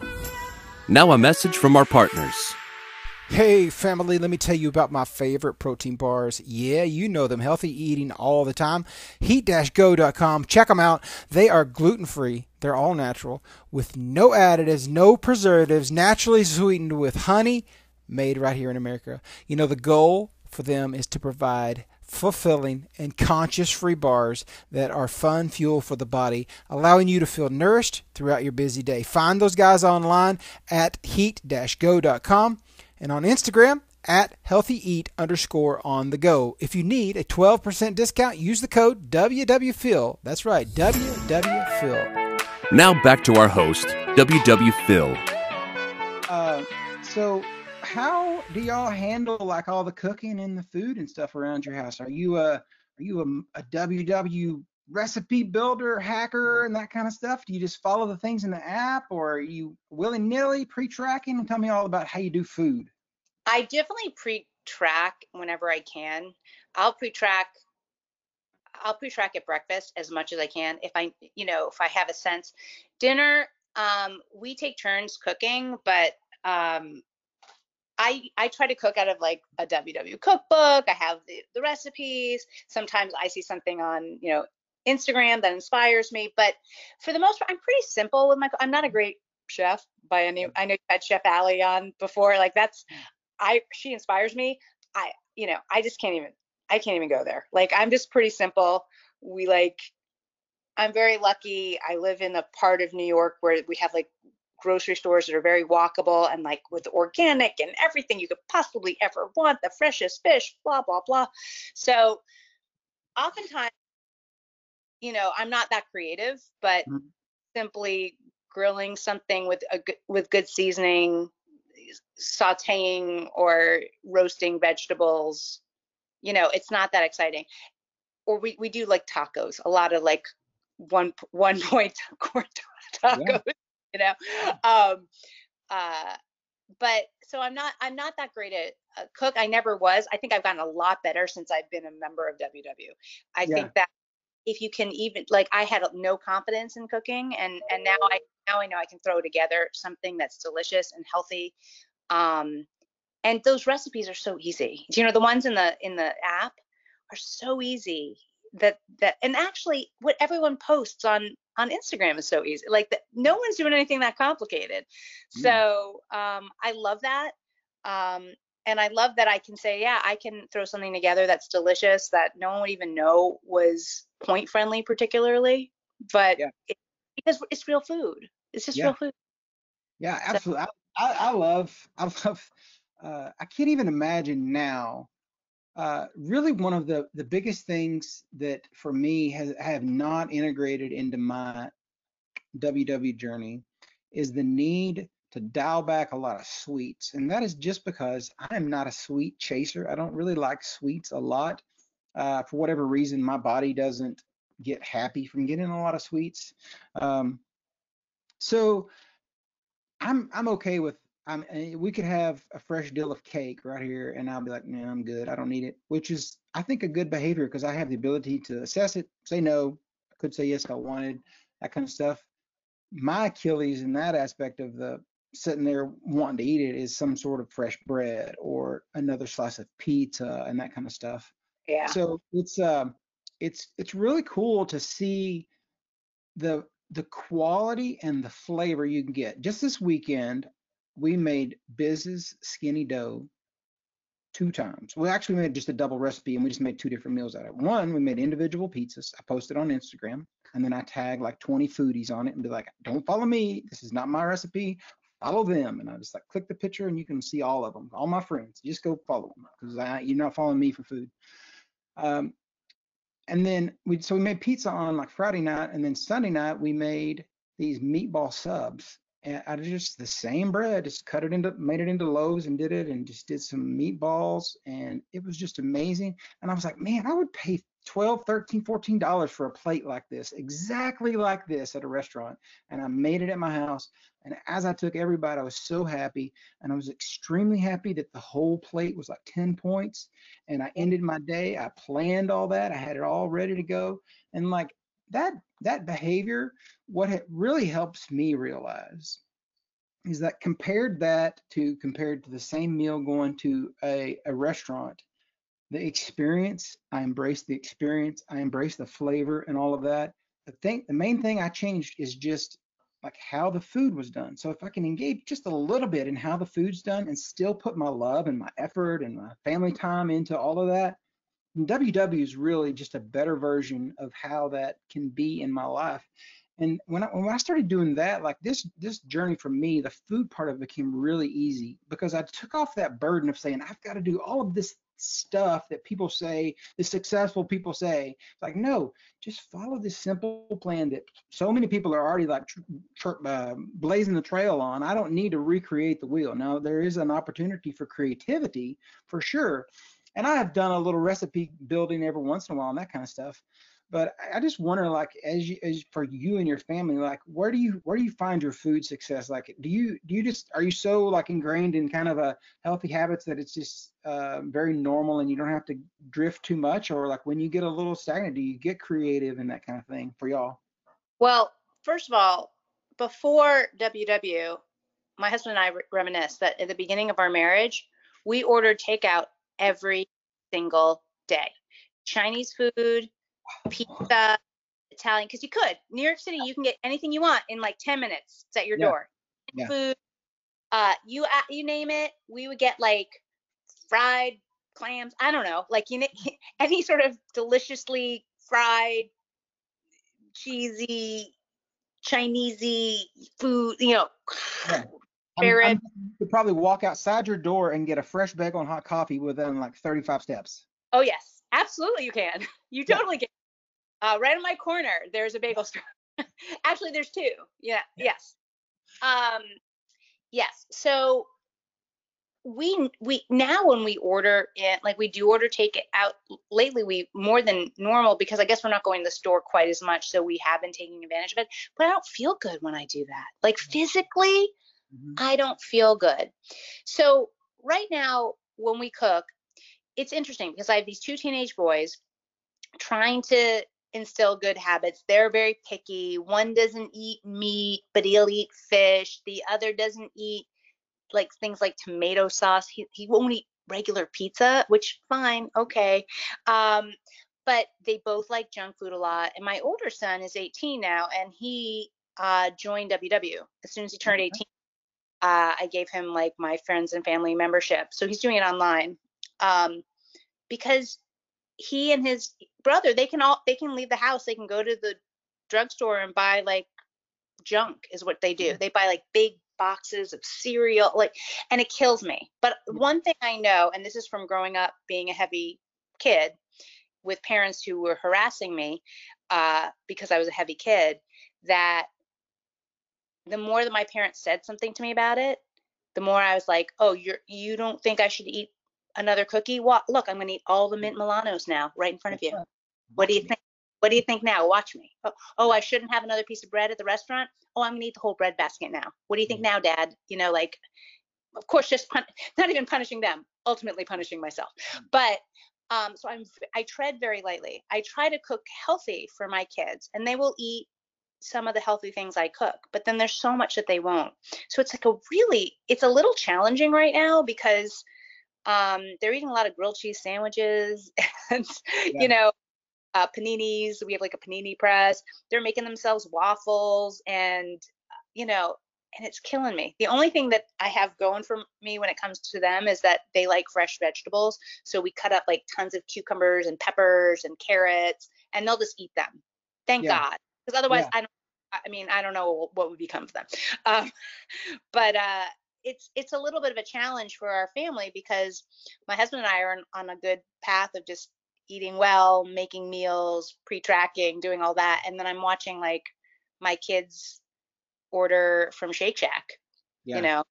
Now a message from our partners. Hey, family, let me tell you about my favorite protein bars. Yeah, you know them, healthy eating all the time. Heat go.com. Check them out. They are gluten free, they're all natural, with no additives, no preservatives, naturally sweetened with honey, made right here in America. You know, the goal for them is to provide fulfilling, and conscious free bars that are fun fuel for the body, allowing you to feel nourished throughout your busy day. Find those guys online at heat-go.com and on Instagram at healthyeat underscore on the go. If you need a 12% discount, use the code WWPhil. That's right, WWPhil. Now back to our host, WW Phil. Uh, so how do y'all handle like all the cooking and the food and stuff around your house? Are you a are you a, a WW recipe builder, hacker, and that kind of stuff? Do you just follow the things in the app, or are you willy nilly pre-tracking? Tell me all about how you do food. I definitely pre-track whenever I can. I'll pre-track. I'll pre-track at breakfast as much as I can. If I, you know, if I have a sense, dinner, um, we take turns cooking, but um, I I try to cook out of like a WW cookbook. I have the, the recipes. Sometimes I see something on you know Instagram that inspires me, but for the most part, I'm pretty simple with my. I'm not a great chef by any. I know you had Chef Allie on before. Like that's I she inspires me. I you know I just can't even I can't even go there. Like I'm just pretty simple. We like I'm very lucky. I live in a part of New York where we have like grocery stores that are very walkable and like with organic and everything you could possibly ever want, the freshest fish, blah, blah, blah. So oftentimes, you know, I'm not that creative, but mm-hmm. simply grilling something with a with good seasoning, sauteing or roasting vegetables, you know, it's not that exciting. Or we, we do like tacos, a lot of like one one [laughs] point corn [laughs] tacos. Yeah you know um uh but so i'm not i'm not that great at uh, cook i never was i think i've gotten a lot better since i've been a member of ww i yeah. think that if you can even like i had no confidence in cooking and and now i now i know i can throw together something that's delicious and healthy um and those recipes are so easy you know the ones in the in the app are so easy that that and actually what everyone posts on on Instagram is so easy. Like the, no one's doing anything that complicated. Mm. So um, I love that. Um, and I love that I can say, yeah, I can throw something together that's delicious that no one would even know was point friendly, particularly. But yeah. it, because it's real food. It's just yeah. real food. Yeah, absolutely. So, I, I, love, [laughs] I love, uh, I can't even imagine now uh, really one of the the biggest things that for me has have not integrated into my WW journey is the need to dial back a lot of sweets, and that is just because I am not a sweet chaser. I don't really like sweets a lot. Uh, for whatever reason, my body doesn't get happy from getting a lot of sweets. Um, so I'm I'm okay with I'm, eh, we could have a fresh deal of cake right here, and I'll be like, man, I'm good. I don't need it, which is, I think, a good behavior because I have the ability to assess it, say no, I could say yes if I wanted, that kind of stuff. My Achilles in that aspect of the sitting there wanting to eat it is some sort of fresh bread or another slice of pizza and that kind of stuff. Yeah. So it's uh, it's it's really cool to see the the quality and the flavor you can get. Just this weekend, we made Biz's skinny dough two times. We actually made just a double recipe and we just made two different meals out of it. One, we made individual pizzas. I posted on Instagram and then I tagged like 20 foodies on it and be like, don't follow me. This is not my recipe. Follow them. And I just like click the picture and you can see all of them, all my friends. Just go follow them because you're not following me for food. Um, and then we so we made pizza on like Friday night and then Sunday night we made these meatball subs out of just the same bread, just cut it into, made it into loaves and did it, and just did some meatballs, and it was just amazing. And I was like, man, I would pay 12 13 14 dollars for a plate like this exactly like this at a restaurant. And i made it at my house. And as i took every bite i was so happy. And i was extremely happy that the whole plate was like 10 points. And i ended my day. I planned all that. I had it all ready to go. And like that that behavior, what it really helps me realize is that compared that to compared to the same meal going to a, a restaurant, the experience, I embrace the experience, I embrace the flavor and all of that. The thing, the main thing I changed is just like how the food was done. So if I can engage just a little bit in how the food's done and still put my love and my effort and my family time into all of that, WW is really just a better version of how that can be in my life. And when I, when I started doing that, like this this journey for me, the food part of it became really easy because I took off that burden of saying I've got to do all of this stuff that people say, the successful people say. It's like, no, just follow this simple plan that so many people are already like uh, blazing the trail on. I don't need to recreate the wheel. Now, there is an opportunity for creativity for sure. And I have done a little recipe building every once in a while and that kind of stuff but I just wonder, like, as you, as for you and your family, like, where do you where do you find your food success? Like, do you do you just are you so like ingrained in kind of a healthy habits that it's just uh, very normal and you don't have to drift too much, or like when you get a little stagnant, do you get creative and that kind of thing for y'all? Well, first of all, before WW, my husband and I re- reminisce that at the beginning of our marriage, we ordered takeout every single day. Chinese food, pizza, Italian, because you could. New York City, you can get anything you want in like 10 minutes. It's at your Yeah. door. Yeah. Food, uh, you uh, you name it, we would get like fried clams. I don't know, like you know, [laughs] any sort of deliciously fried, cheesy, Chinesey food. You know, Yeah. [sighs] I'm- I'm- you could probably walk outside your door and get a fresh bagel and hot coffee within like 35 steps. Oh yes, absolutely you can. [laughs] You Yeah. totally can. Uh, right in my corner, there's a bagel store. [laughs] Actually, there's two. Yeah. Yes. Um, yes. So we we now when we order it, like we do order take it out lately, we more than normal because I guess we're not going to the store quite as much, so we have been taking advantage of it. But I don't feel good when I do that. Like physically, Mhm. I don't feel good. So right now, when we cook, it's interesting because I have these two teenage boys trying to instill good habits. They're very picky. One doesn't eat meat, but he'll eat fish. The other doesn't eat like things like tomato sauce. He he won't eat regular pizza, which fine, okay. Um, but they both like junk food a lot. And my older son is 18 now, and he uh, joined WW as soon as he turned Okay. 18 uh, I gave him like my friends and family membership. So he's doing it online um, because he and his brother they can all they can leave the house. They can go to the drugstore and buy like junk is what they do. They buy like big boxes of cereal like and it kills me. But one thing I know and this is from growing up being a heavy kid with parents who were harassing me uh, because I was a heavy kid that the more that my parents said something to me about it, the more I was like, oh, you're you don't think I should eat another cookie? What? Look, I'm gonna eat all the mint Milanos now, right in front of you. What do you think? What do you think now? Watch me. Oh, oh, I shouldn't have another piece of bread at the restaurant. Oh, I'm gonna eat the whole bread basket now. What do you think now, Dad? You know, like, of course, just pun- not even punishing them, ultimately punishing myself. But um, so I'm I tread very lightly. I try to cook healthy for my kids, and they will eat some of the healthy things I cook. But then there's so much that they won't. So it's like a really, it's a little challenging right now because um, they're eating a lot of grilled cheese sandwiches [laughs] and Yeah. you know uh, paninis. We have like a panini press. They're making themselves waffles, and you know, and it's killing me. The only thing that I have going for me when it comes to them is that they like fresh vegetables. So we cut up like tons of cucumbers and peppers and carrots, and they'll just eat them. Thank Yeah. God, because otherwise, Yeah. I don't. I mean, I don't know what would become of them. Um, [laughs] but uh, it's it's a little bit of a challenge for our family because my husband and I are on, on a good path of just eating well, making meals, pre-tracking, doing all that, and then I'm watching like my kids order from Shake Shack, Yeah. you know,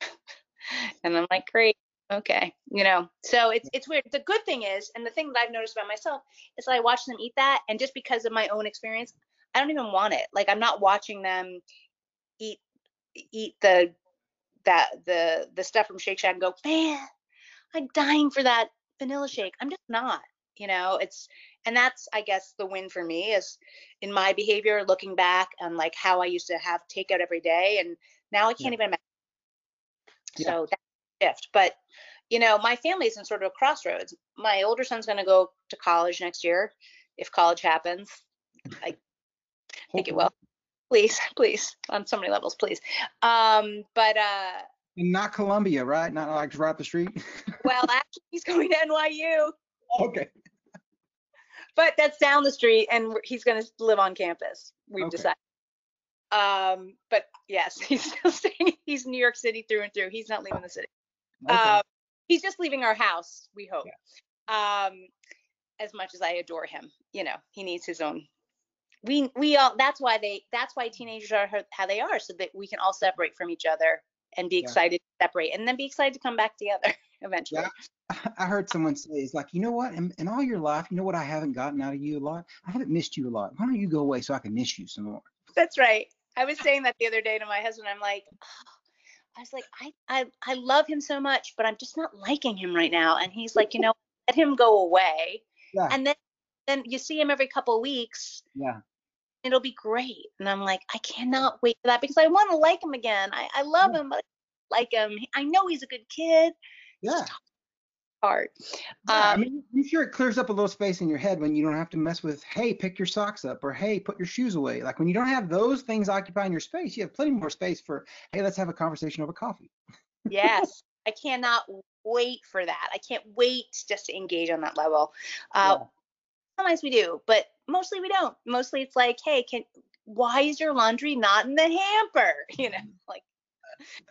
[laughs] and I'm like, great, okay, you know. So it's it's weird. The good thing is, and the thing that I've noticed about myself is that I watch them eat that, and just because of my own experience, I don't even want it. Like I'm not watching them eat eat the that the the stuff from Shake Shack and go, man, I'm dying for that vanilla shake. I'm just not, you know. It's and that's I guess the win for me is in my behavior, looking back on like how I used to have takeout every day, and now I can't even imagine. Yeah. So that's a shift, but you know, my family's in sort of a crossroads. My older son's going to go to college next year, if college happens. I think it will. Please, please, on so many levels, please. Um, but uh, And not Columbia, right? Not like right up the street. [laughs] well, actually, he's going to NYU. okay. but that's down the street, and he's going to live on campus. We've Okay. decided. Um, but yes, [laughs] he's still staying. He's New York City through and through. He's not leaving the city. Okay. Um, he's just leaving our house. We hope. Um, as much as I adore him, you know, he needs his own. We we all. That's why they. That's why teenagers are how- they are, so that we can all separate from each other and be Yeah. excited to separate, and then be excited to come back together [laughs] eventually. Yeah. [laughs] I heard someone say, it's like, you know what? In, in all your life, you know what I haven't gotten out of you a lot? I haven't missed you a lot. Why don't you go away so I can miss you some more? That's right. I was saying that the other day to my husband. I'm like, "Oh," I was like, I, I, I love him so much, but I'm just not liking him right now. And he's like, you know, let him go away. Yeah. And then, then you see him every couple of weeks. Yeah. It'll be great. And I'm like, I cannot wait for that because I want to like him again. I, I love Yeah. him, but I like him. I know he's a good kid. Yeah. Hard. Yeah, I Um, mean, I'm sure it clears up a little space in your head when you don't have to mess with, hey, pick your socks up or hey, put your shoes away. Like when you don't have those things occupying your space, you have plenty more space for, hey, let's have a conversation over coffee. yes. [laughs] I cannot wait for that. I can't wait just to engage on that level. Uh, Yeah. sometimes we do, but mostly we don't. Mostly it's like, hey, can why is your laundry not in the hamper? [laughs] You know, like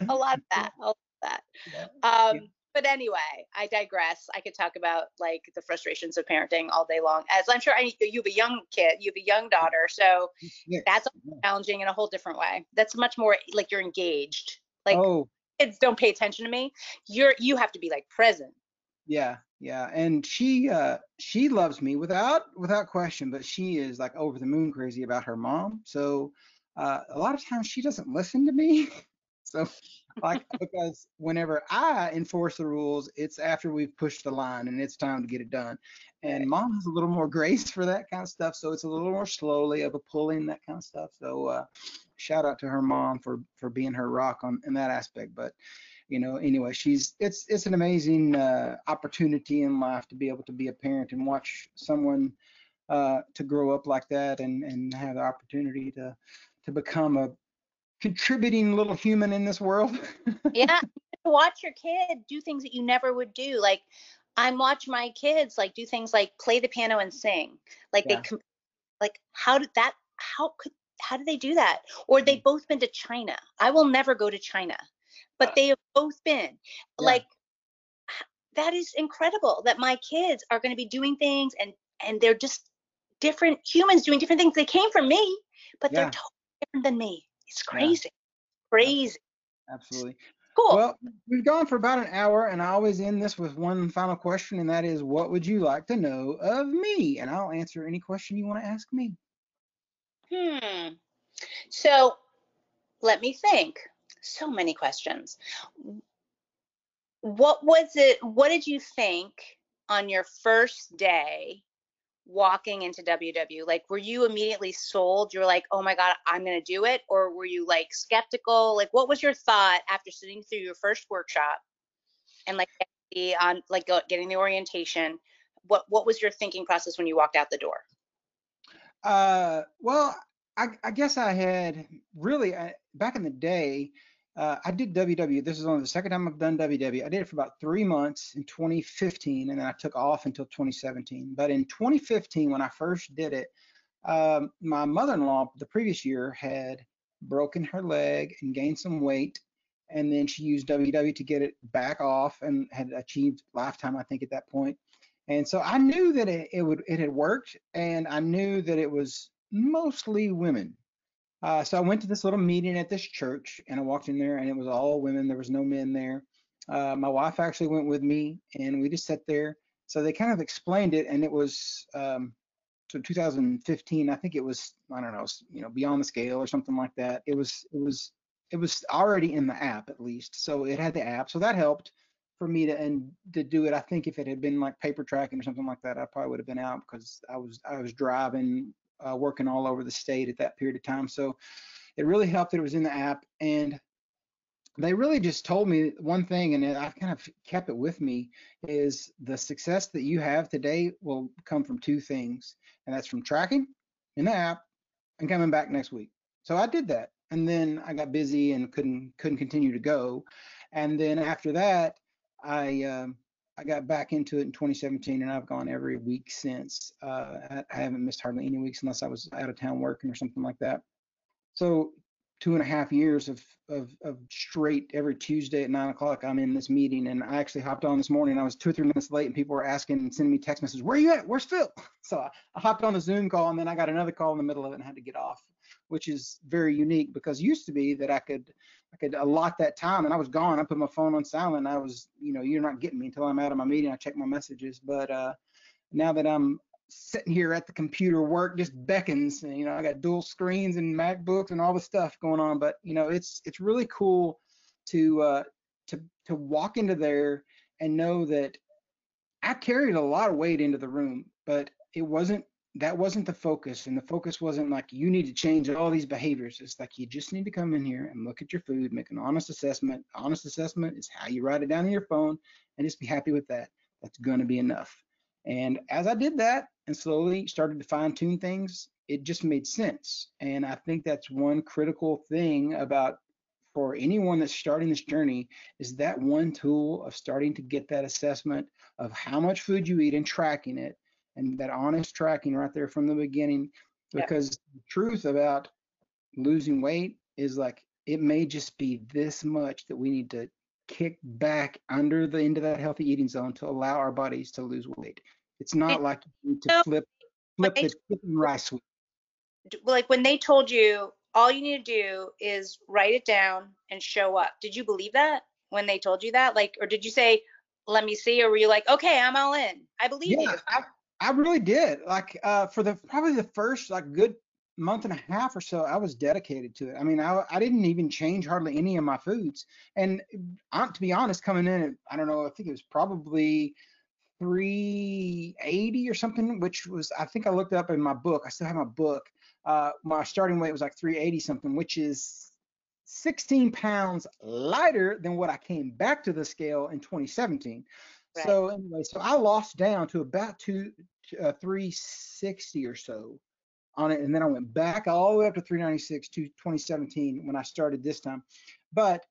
a lot of that, a lot of that. [laughs] Um, but anyway, I digress. I could talk about like the frustrations of parenting all day long. As I'm sure I, you have a young kid, you have a young daughter, so Yeah. that's challenging in a whole different way. That's much more like you're engaged. Like oh, kids don't pay attention to me. You're you have to be like present. Yeah, yeah. And she uh she loves me without without question, but she is like over the moon crazy about her mom. So uh a lot of times she doesn't listen to me. [laughs] So like because whenever I enforce the rules, it's after we've pushed the line and it's time to get it done. And mom has a little more [laughs] grace for that kind of stuff, so it's a little more slowly of a pulling that kind of stuff. So uh, shout out to her mom for for being her rock on in that aspect. But you know, anyway, she's it's it's an amazing uh, opportunity in life to be able to be a parent and watch someone uh, to grow up like that and and have the opportunity to to become a contributing little human in this world. [laughs] yeah watch your kid do things that you never would do like i'm watching my kids like do things like play the piano and sing like Yeah. they com- like how did that how could how did they do that or they've both been to china i will never go to china but they have both been Yeah. like that is incredible that my kids are going to be doing things and and they're just different humans doing different things they came from me but Yeah. they're totally different than me it's Yeah. crazy crazy Absolutely. cool Well, we've gone for about an hour, and I always end this with one final question, and that is, what would you like to know of me? And I'll answer any question you want to ask me. Hmm. So let me think. So many questions. What was it? What did you think on your first day walking into WW? Like, were you immediately sold? You were like, oh my God, I'm going to do it? Or were you like skeptical? Like, what was your thought after sitting through your first workshop and like on like getting the orientation? What what was your thinking process when you walked out the door? Uh, well, I, I guess I had really uh, back in the day. Uh, I did WW. This is only the second time I've done WW. I did it for about three months in 2015, and then I took off until 2017. But in 2015, when I first did it, um, my mother-in-law the previous year had broken her leg and gained some weight, and then she used WW to get it back off and had achieved lifetime, I think, at that point. And so I knew that it, it would it had worked, and I knew that it was mostly women. Uh, so I went to this little meeting at this church, and I walked in there, and it was all women. There was no men there. Uh, my wife actually went with me, and we just sat there. So they kind of explained it, and it was um, so 2015. I think it was I don't know, you know, beyond the scale or something like that. It was it was it was already in the app at least, so it had the app, so that helped for me to and to do it. I think if it had been like paper tracking or something like that, I probably would have been out because I was I was driving, uh, working all over the state at that period of time. So it really helped that it was in the app, and they really just told me one thing, and I've kind of kept it with me, is the success that you have today will come from two things, and that's from tracking in the app and coming back next week. So I did that, and then I got busy and couldn't couldn't continue to go, and then after that, I um, I got back into it in 2017, and I've gone every week since. Uh, I, haven't missed hardly any weeks unless I was out of town working or something like that. So two and a half years of, of, of straight every Tuesday at nine o'clock, I'm in this meeting. And I actually hopped on this morning. I was two or three minutes late and people were asking and sending me text messages, where are you at? Where's Phil? [laughs] So I, I hopped on the Zoom call and then I got another call in the middle of it and had to get off, which is very unique because used to be that I could, I could allot that time and I was gone. I put my phone on silent. I was, you know, you're not getting me until I'm out of my meeting. I check my messages. But uh, now that I'm sitting here at the computer work just beckons and, you know i got dual screens and macbooks and all the stuff going on but you know it's it's really cool to uh to to walk into there and know that i carried a lot of weight into the room but it wasn't that wasn't the focus and the focus wasn't like you need to change all these behaviors. It's like you just need to come in here and look at your food make an honest assessment. Honest assessment is how you write it down on your phone and just be happy with that. That's going to be enough. And as I did that and slowly started to fine tune things, it just made sense. And I think that's one critical thing about for anyone that's starting this journey is that one tool of starting to get that assessment of how much food you eat and tracking it and that honest tracking right there from the beginning. Because the truth about losing weight is like it may just be this much that we need to kick back under the into that healthy eating zone to allow our bodies to lose weight. It's not it, like you need to flip flip the chicken rice. Like when they told you all you need to do is write it down and show up. Did you believe that when they told you that? Like, or did you say, "Let me see," or were you like, "Okay, I'm all in. I believe yeah, you." I, I really did. Like uh, for the probably the first like good month and a half or so, I was dedicated to it. I mean, I, I didn't even change hardly any of my foods. And uh, to be honest, coming in, I don't know, I think it was probably 380 or something, which was, I think I looked up in my book. I still have my book. Uh, my starting weight was like 380 something, which is 16 pounds lighter than what I came back to the scale in 2017. Right. So anyway, so I lost down to about two, uh, 360 or so on it, and then I went back all the way up to 396 to 2017 when I started this time. But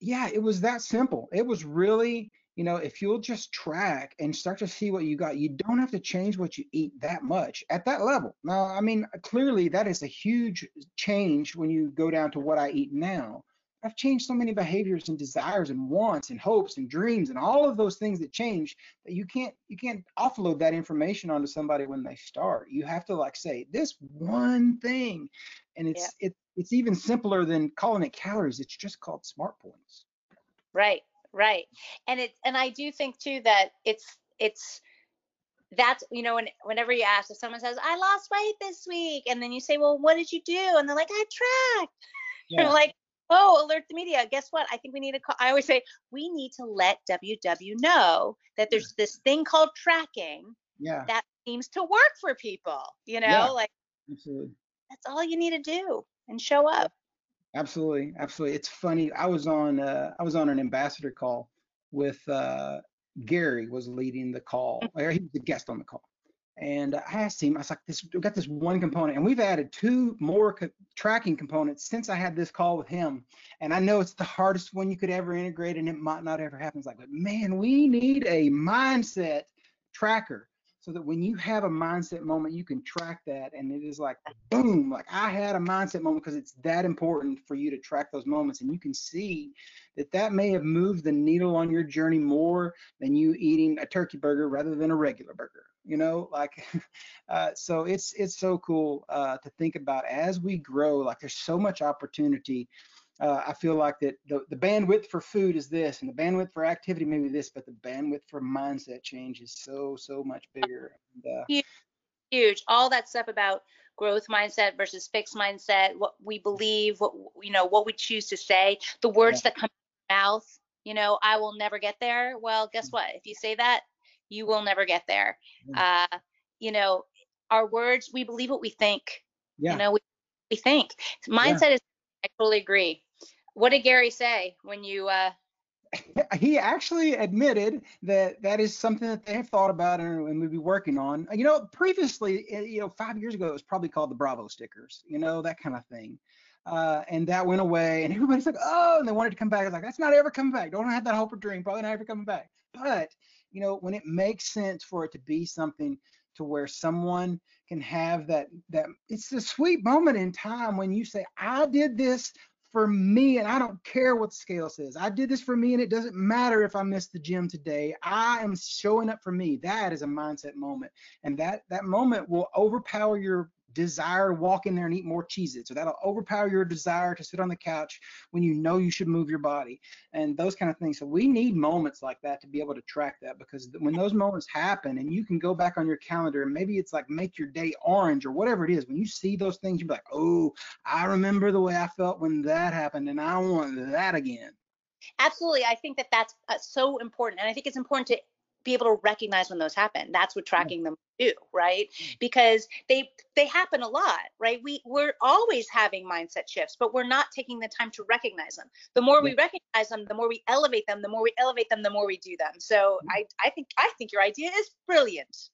yeah, it was that simple. It was really, you know, if you'll just track and start to see what you got, you don't have to change what you eat that much at that level. Now, I mean, clearly that is a huge change when you go down to what I eat now. I've changed so many behaviors and desires and wants and hopes and dreams and all of those things that change that you can't you can't offload that information onto somebody when they start. You have to like say this one thing, and it's yeah. it, it's even simpler than calling it calories. It's just called smart points. Right, right, and it and I do think too that it's it's that's you know when, whenever you ask if someone says i lost weight this week and then you say well what did you do and they're like i tracked [laughs] yeah. you're like oh, alert the media. Guess what? I think we need to call. I always say we need to let WW know that there's this thing called tracking yeah. that seems to work for people. You know, yeah, like absolutely. That's all you need to do and show up. Absolutely, absolutely. It's funny. I was on uh, I was on an ambassador call with uh, Gary was leading the call. Mm-hmm. He was a guest on the call, and I asked him, I was like, this, we got this one component, and we've added two more co- tracking components since I had this call with him. And I know it's the hardest one you could ever integrate, and it might not ever happen. It's like, but man, we need a mindset tracker so that when you have a mindset moment, you can track that. And it is like, boom, like I had a mindset moment because it's that important for you to track those moments. And you can see that that may have moved the needle on your journey more than you eating a turkey burger rather than a regular burger. You know, like, [laughs] uh, so it's it's so cool uh, to think about as we grow. Like, there's so much opportunity uh, I feel like that the, the bandwidth for food is this, and the bandwidth for activity maybe this, but the bandwidth for mindset change is so so much bigger. And, uh, huge, huge. All that stuff about growth mindset versus fixed mindset, what we believe, what you know, what we choose to say, the words yeah. that come out mouth. You know, I will never get there. Well, guess what? If you say that, you will never get there. Uh, you know, our words, we believe what we think. Yeah. You know, we, we think. Mindset yeah. is. I totally agree. What did Gary say when you? Uh... He actually admitted that that is something that they have thought about and, and would be working on. You know, previously, eh, you know, five years ago, it was probably called the Bravo stickers. You know, that kind of thing. Uh, and that went away, and everybody's like, oh, and they wanted to come back. I was like, that's not ever coming back. Don't have that hope or dream. Probably not ever coming back. But you know, when it makes sense for it to be something to where someone can have that that it's a sweet moment in time when you say i did this for me and i don't care what the scale says. I did this for me and it doesn't matter if i miss the gym today. I am showing up for me. That is a mindset moment. And that that moment will overpower your desire to walk in there and eat more Cheez-Its, or that'll overpower your desire to sit on the couch when you know you should move your body, and those kind of things. So we need moments like that to be able to track that because when those moments happen and you can go back on your calendar and maybe it's like make your day orange or whatever it is, when you see those things, you're like, oh, I remember the way I felt when that happened, and I want that again. Absolutely. I think that that's uh, so important. And I think it's important to be able to recognize when those happen. That's what tracking them do, right? Mm. Because they they happen a lot, right? We we're always having mindset shifts, but we're not taking the time to recognize them. The more we recognize them, the more we elevate them, the more we elevate them, the more we do them. So I I think I think your idea is brilliant.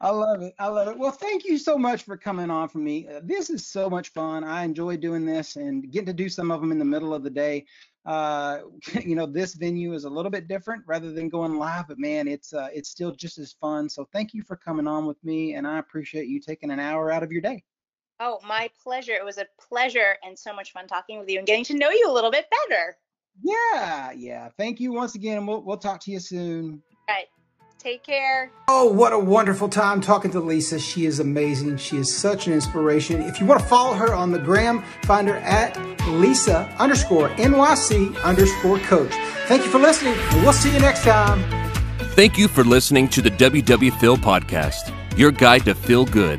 I love it. I love it. Well, thank you so much for coming on for me. Uh, this is so much fun. I enjoy doing this and getting to do some of them in the middle of the day uh, [laughs] you know, this venue is a little bit different rather than going live, but man, it's uh, it's still just as fun. So thank you for coming on with me, and I appreciate you taking an hour out of your day. Oh, my pleasure. It was a pleasure and so much fun talking with you and getting to know you a little bit better. Yeah, yeah. Thank you once again. We'll we'll talk to you soon. All right. Take care. Oh, what a wonderful time talking to Lisa. She is amazing. She is such an inspiration. If you want to follow her on the gram, find her at Lisa underscore NYC underscore coach. Thank you for listening, and we'll see you next time. Thank you for listening to the WW Phil podcast, your guide to feel good.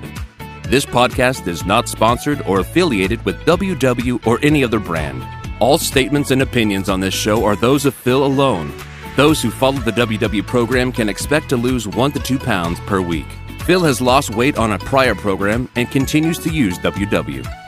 This podcast is not sponsored or affiliated with WW or any other brand. All statements and opinions on this show are those of Phil alone those who follow the WW program can expect to lose 1 to 2 pounds per week. Phil has lost weight on a prior program and continues to use WW.